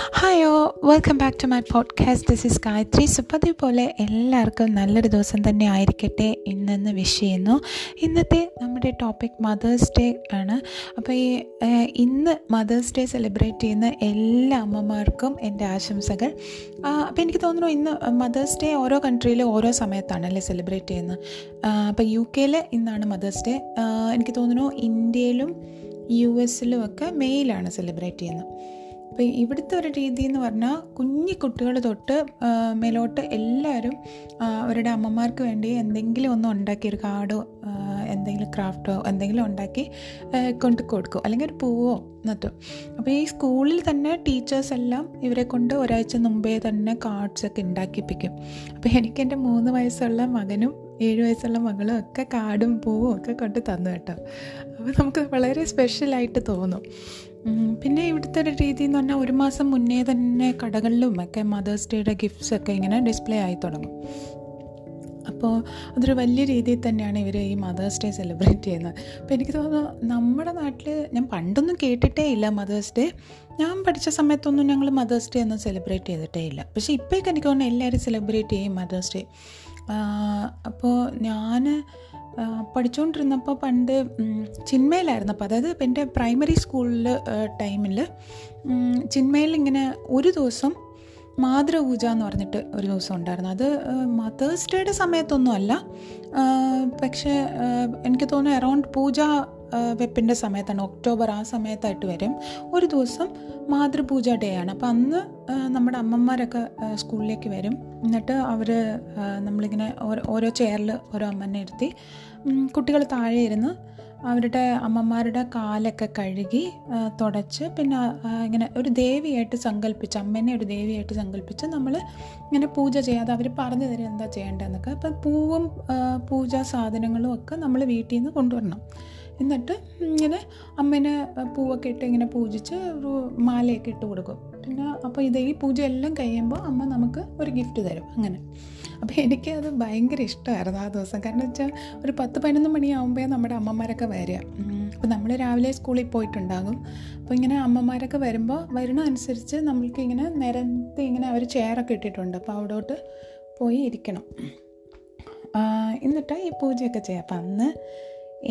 ഹായോ welcome back to my podcast this is Gayathri Suppathi പോലെ എല്ലാവർക്കും നല്ലൊരു ദിവസം തന്നെ ആയിരിക്കട്ടെ ഇന്നെന്ന് വിഷ് ചെയ്യുന്നു. ഇന്നത്തെ നമ്മുടെ ടോപ്പിക് മദേഴ്സ് ഡേ ആണ്. അപ്പോൾ ഈ ഇന്ന് മദേഴ്സ് ഡേ സെലിബ്രേറ്റ് ചെയ്യുന്ന എല്ലാ അമ്മമാർക്കും എന്റെ ആശംസകൾ. അപ്പോൾ എനിക്ക് തോന്നുന്നു ഇന്ന് മദേഴ്സ് ഡേ ഓരോ കൺട്രിയിലും ഓരോ സമയത്താണ് അല്ലേ സെലിബ്രേറ്റ് ചെയ്യുന്നത്. അപ്പോൾ യു കെയിൽ ഇന്നാണ് മദേഴ്സ് ഡേ എനിക്ക് തോന്നുന്നു ഇന്ത്യയിലും യു എസിലും ഒക്കെ മെയ്യിലാണ് സെലിബ്രേറ്റ് ചെയ്യുന്നത്. അപ്പോൾ ഇവിടുത്തെ ഒരു രീതി എന്ന് പറഞ്ഞാൽ കുഞ്ഞു കുട്ടികൾ തൊട്ട് മേലോട്ട് എല്ലാവരും അവരുടെ അമ്മമാർക്ക് വേണ്ടി എന്തെങ്കിലും ഒന്ന് ഉണ്ടാക്കി ഒരു കാർഡോ എന്തെങ്കിലും ക്രാഫ്റ്റോ എന്തെങ്കിലും ഉണ്ടാക്കി കൊണ്ട് കൊടുക്കും. അല്ലെങ്കിൽ ഒരു പൂവോ നട്ടും അപ്പോൾ ഈ സ്കൂളിൽ തന്നെ ടീച്ചേഴ്സ് എല്ലാം ഇവരെ കൊണ്ട് ഒരാഴ്ച മുമ്പേ തന്നെ കാർഡ്സൊക്കെ ഉണ്ടാക്കിപ്പിക്കും. അപ്പോൾ എനിക്ക് എന്റെ മൂന്ന് വയസ്സുള്ള മകനും ഏഴ് വയസ്സുള്ള മകളും ഒക്കെ കാർഡും പൂവും ഒക്കെ കൊണ്ട് തന്നു കേട്ടോ. അപ്പോൾ നമുക്ക് വളരെ സ്പെഷ്യലായിട്ട് തോന്നും. പിന്നെ ഇവിടുത്തെ ഒരു രീതി എന്ന് പറഞ്ഞാൽ ഒരു മാസം മുന്നേ തന്നെ കടകളിലും ഒക്കെ മദേഴ്സ് ഡേയുടെ ഗിഫ്റ്റ്സ് ഒക്കെ ഇങ്ങനെ ഡിസ്പ്ലേ ആയി തുടങ്ങും. അപ്പോൾ അതൊരു വലിയ രീതിയിൽ തന്നെയാണ് ഇവർ ഈ മദേഴ്സ് ഡേ സെലിബ്രേറ്റ് ചെയ്യുന്നത്. അപ്പോൾ എനിക്ക് തോന്നുന്നു നമ്മുടെ നാട്ടിൽ ഞാൻ പണ്ടൊന്നും കേട്ടിട്ടേ ഇല്ല മദേഴ്സ് ഡേ ഞാൻ പഠിച്ച സമയത്തൊന്നും ഞങ്ങൾ മദേഴ്സ് ഡേ ഒന്നും സെലിബ്രേറ്റ് ചെയ്തിട്ടേ ഇല്ല. പക്ഷേ ഇപ്പോഴേക്ക് എനിക്ക് തോന്നുന്നു എല്ലാവരും സെലിബ്രേറ്റ് ചെയ്യും മദേഴ്സ് ഡേ അപ്പോൾ ഞാൻ പഠിച്ചുകൊണ്ടിരുന്നപ്പോൾ പണ്ട് ഉം, ചിന്മയിലായിരുന്നു അപ്പോൾ അതായത് എന്റെ പ്രൈമറി സ്കൂളിൽ ടൈമിൽ ചിന്മയിൽ ഇങ്ങനെ ഒരു ദിവസം മാതൃപൂജ എന്ന് പറഞ്ഞിട്ട് ഒരു ദിവസം ഉണ്ടായിരുന്നു. അത് മദേഴ്സ് ഡേയുടെ സമയത്തൊന്നും അല്ല. പക്ഷേ എനിക്ക് തോന്നുന്നു അറൗണ്ട് പൂജ വെപ്പിന്റെ സമയത്താണ്. ഒക്ടോബർ ആ സമയത്തായിട്ട് വരും. ഒരു ദിവസം മാതൃപൂജ ഡേ ആണ്. അപ്പം അന്ന് നമ്മുടെ അമ്മമാരൊക്കെ സ്കൂളിലേക്ക് വരും. എന്നിട്ട് അവർ നമ്മളിങ്ങനെ ഓരോ ചെയറിൽ ഓരോ അമ്മനെ ഇരുത്തി കുട്ടികൾ താഴെ ഇരുന്ന് അവരുടെ അമ്മമാരുടെ കാലൊക്കെ കഴുകി തുടച്ച് പിന്നെ ഇങ്ങനെ ഒരു ദേവിയായിട്ട് സങ്കല്പിച്ച് അമ്മേനെ ഒരു ദേവിയായിട്ട് സങ്കല്പിച്ച് നമ്മൾ ഇങ്ങനെ പൂജ ചെയ്യാതെ അവർ പറഞ്ഞു തരും എന്താ ചെയ്യേണ്ടതെന്നൊക്കെ. അപ്പം പൂവും പൂജാ സാധനങ്ങളും ഒക്കെ നമ്മൾ വീട്ടിൽ നിന്ന് കൊണ്ടുവരണം. എന്നിട്ട് ഇങ്ങനെ അമ്മേനെ പൂവൊക്കെ ഇട്ട് ഇങ്ങനെ പൂജിച്ച് മാലയൊക്കെ ഇട്ട് കൊടുക്കും. പിന്നെ അപ്പോൾ ഇത് ഈ പൂജയെല്ലാം കഴിയുമ്പോൾ അമ്മ നമുക്ക് ഒരു ഗിഫ്റ്റ് തരും അങ്ങനെ. അപ്പോൾ എനിക്കത് ഭയങ്കര ഇഷ്ടമായിരുന്നു ആ ദിവസം. കാരണം വെച്ചാൽ ഒരു പത്ത് പതിനൊന്ന് മണിയാകുമ്പോൾ നമ്മുടെ അമ്മമാരൊക്കെ വരിക. അപ്പോൾ നമ്മൾ രാവിലെ സ്കൂളിൽ പോയിട്ടുണ്ടാകും. അപ്പോൾ ഇങ്ങനെ അമ്മമാരൊക്കെ വരുമ്പോൾ വരുന്ന അനുസരിച്ച് നമ്മൾക്ക് ഇങ്ങനെ നിരത്തി ഇങ്ങനെ അവർ ചെയറൊക്കെ ഇട്ടിട്ടുണ്ട്. അപ്പോൾ അവിടോട്ട് പോയി ഇരിക്കണം. എന്നിട്ടാണ് എന്നിട്ട് ഈ പൂജയൊക്കെ ചെയ്യാം. അപ്പം അന്ന്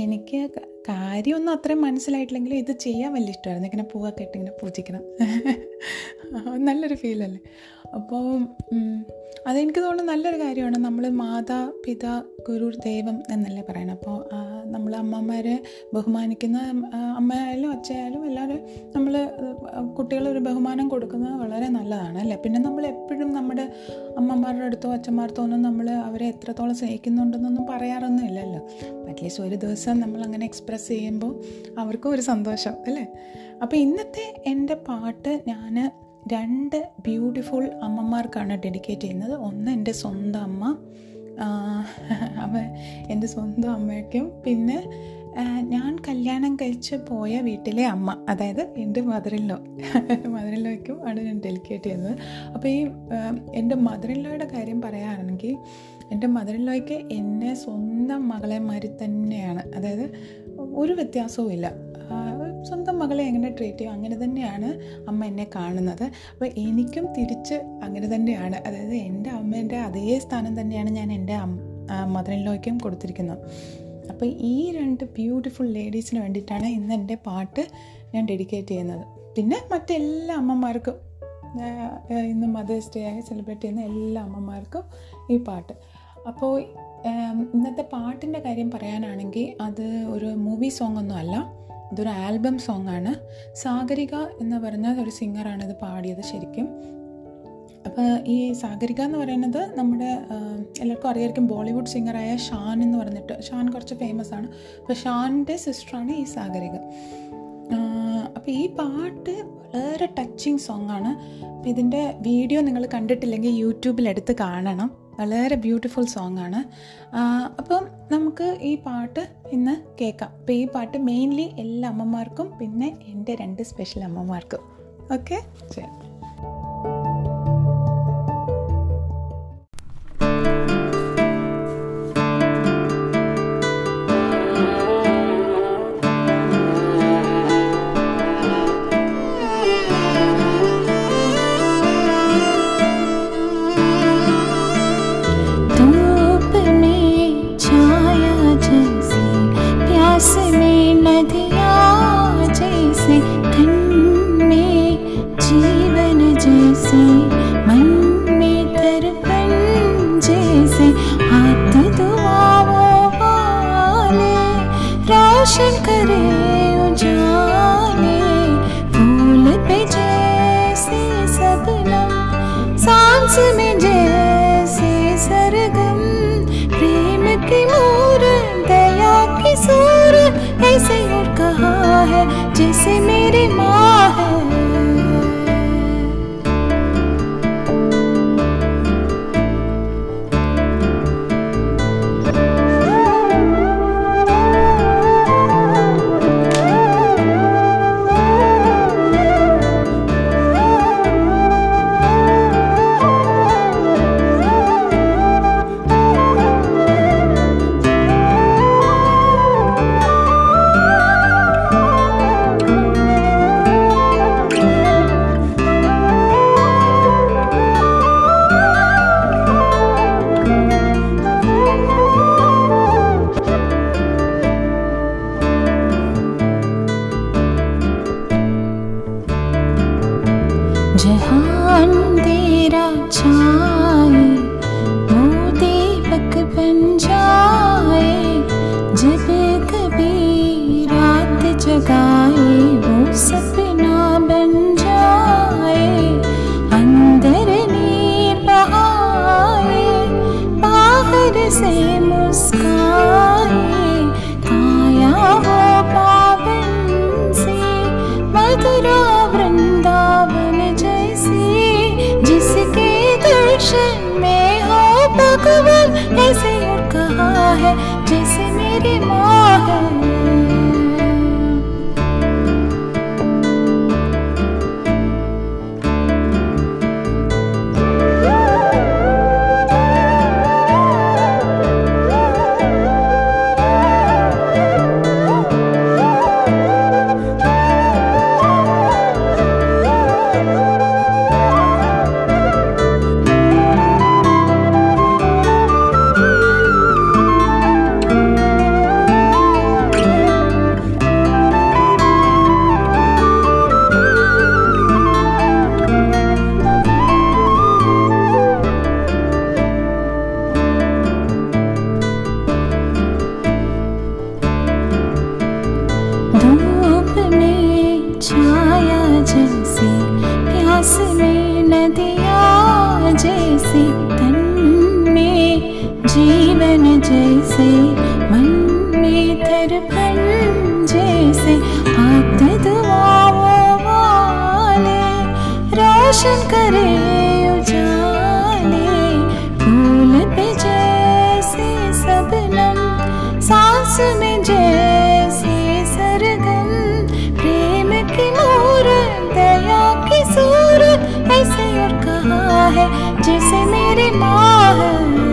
എനിക്ക് കാര്യമൊന്നും അത്രയും മനസ്സിലായിട്ടില്ലെങ്കിലും ഇത് ചെയ്യാൻ വലിയ ഇഷ്ടമായിരുന്നു. ഇങ്ങനെ പൂവൊക്കെ ഇട്ട് ഇങ്ങനെ പൂജിക്കണം. നല്ലൊരു ഫീലല്ലേ അപ്പോൾ അതെനിക്ക് തോന്നുന്നു നല്ലൊരു കാര്യമാണ്. നമ്മൾ മാതാ പിതാ ഗുരു ദൈവം എന്നല്ലേ പറയണം. അപ്പോൾ നമ്മൾ അമ്മമാരെ ബഹുമാനിക്കുന്ന അമ്മയായാലും അച്ഛയായാലും എല്ലാവരും നമ്മൾ കുട്ടികളൊരു ബഹുമാനം കൊടുക്കുന്നത് വളരെ നല്ലതാണ് അല്ലേ? പിന്നെ നമ്മൾ എപ്പോഴും നമ്മുടെ അമ്മമാരുടെ അടുത്തോ അച്ഛന്മാർത്തോ ഒന്നും നമ്മൾ അവരെ എത്രത്തോളം സ്നേഹിക്കുന്നുണ്ടെന്നൊന്നും പറയാറൊന്നും ഇല്ലല്ലോ. അറ്റ്ലീസ്റ്റ് ഒരു ദിവസം നമ്മൾ അങ്ങനെ എക്സ്പ്രസ് ചെയ്യുമ്പോൾ അവർക്കും ഒരു സന്തോഷം അല്ലേ? അപ്പോൾ ഇന്നത്തെ എന്റെ പാട്ട് ഞാൻ രണ്ട് ബ്യൂട്ടിഫുൾ അമ്മമാർക്കാണ് ഡെഡിക്കേറ്റ് ചെയ്യുന്നത്. ഒന്ന് എന്റെ സ്വന്തം അമ്മ. അവ എന്റെ സ്വന്തം അമ്മയ്ക്കും. പിന്നെ ഞാൻ കല്യാണം കഴിച്ച് പോയ വീട്ടിലെ അമ്മ. അതായത് എന്റെ മദറിൻലോ മദറിൻലോയ്ക്കും ആണ് ഞാൻ ഡെലിക്കേറ്റ് ചെയ്യുന്നത്. അപ്പോൾ ഈ എന്റെ മദറിൻലോയുടെ കാര്യം പറയുകയാണെങ്കിൽ എന്റെ മദറിൻലോയ്ക്ക് എന്നെ സ്വന്തം മകളെ മാതിരി തന്നെയാണ്. അതായത് ഒരു വ്യത്യാസവും ഇല്ല സ്വന്തം മകളെ എങ്ങനെ ട്രീറ്റ് ചെയ്യും? അങ്ങനെ തന്നെയാണ് അമ്മ എന്നെ കാണുന്നത്. അപ്പോൾ എനിക്കും തിരിച്ച് അങ്ങനെ തന്നെയാണ്. അതായത് എന്റെ അമ്മേന്റെ അതേ സ്ഥാനം തന്നെയാണ് ഞാൻ എന്റെ മദറിൻലോയ്ക്കും കൊടുത്തിരിക്കുന്നത്. അപ്പോൾ ഈ രണ്ട് ബ്യൂട്ടിഫുൾ ലേഡീസിന് വേണ്ടിയിട്ടാണ് ഇന്ന് എന്റെ പാട്ട് ഞാൻ ഡെഡിക്കേറ്റ് ചെയ്യുന്നത്. പിന്നെ മറ്റെല്ലാ അമ്മമാർക്കും ഇന്ന് മദേഴ്സ് ഡേ ആയി സെലിബ്രേറ്റ് ചെയ്യുന്ന എല്ലാ അമ്മമാർക്കും ഈ പാട്ട്. അപ്പോൾ ഇന്നത്തെ പാട്ടിന്റെ കാര്യം പറയാനാണെങ്കിൽ അത് ഒരു മൂവി സോങ് ഒന്നും അല്ല. ഇതൊരു ആൽബം സോങ് ആണ്. സാഗരിക എന്ന് പറഞ്ഞ ഒരു സിംഗറാണ് ഇത് പാടിയത് ശരിക്കും. അപ്പോൾ ഈ സാഗരിക എന്ന് പറയുന്നത് നമ്മുടെ എല്ലാവർക്കും അറിയായിരിക്കും ബോളിവുഡ് സിംഗറായ ഷാൻ എന്ന് പറഞ്ഞിട്ട്. ഷാൻ കുറച്ച് ഫേമസ് ആണ്. അപ്പോൾ ഷാനിന്റെ സിസ്റ്ററാണ് ഈ സാഗരിക. അപ്പോൾ ഈ പാട്ട് വളരെ ടച്ചിങ് സോങ് ആണ്. അപ്പോൾ ഇതിന്റെ വീഡിയോ നിങ്ങൾ കണ്ടിട്ടില്ലെങ്കിൽ യൂട്യൂബിൽ എടുത്ത് കാണണം. വളരെ ബ്യൂട്ടിഫുൾ സോങ് ആണ്. അപ്പം നമുക്ക് ഈ പാട്ട് ഇന്ന് കേൾക്കാം. അപ്പോൾ ഈ പാട്ട് മെയിൻലി എല്ലാ അമ്മമാർക്കും പിന്നെ എന്റെ രണ്ട് സ്പെഷ്യൽ അമ്മമാർക്കും. ഓക്കെ ശരി. में जैसे सरगम प्रेम की मोर दया ऐसे और कहा है जैसे से मुस्काए काया हो पावन से मधुरा वृंदावन जैसे, जिसके दर्शन में हो भगवान, ऐसे और कहा है, जैसे मेरी माँ है। जीवन जैसे, मन में दर्पण जैसे, हाथ दुआओं वाले, रोशन करे उजाले, फूल पे जैसे सबनम, सांस में जैसे सरगम, प्रेम की मोर दया की सूरत ऐसे और कहा है जैसे मेरी माँ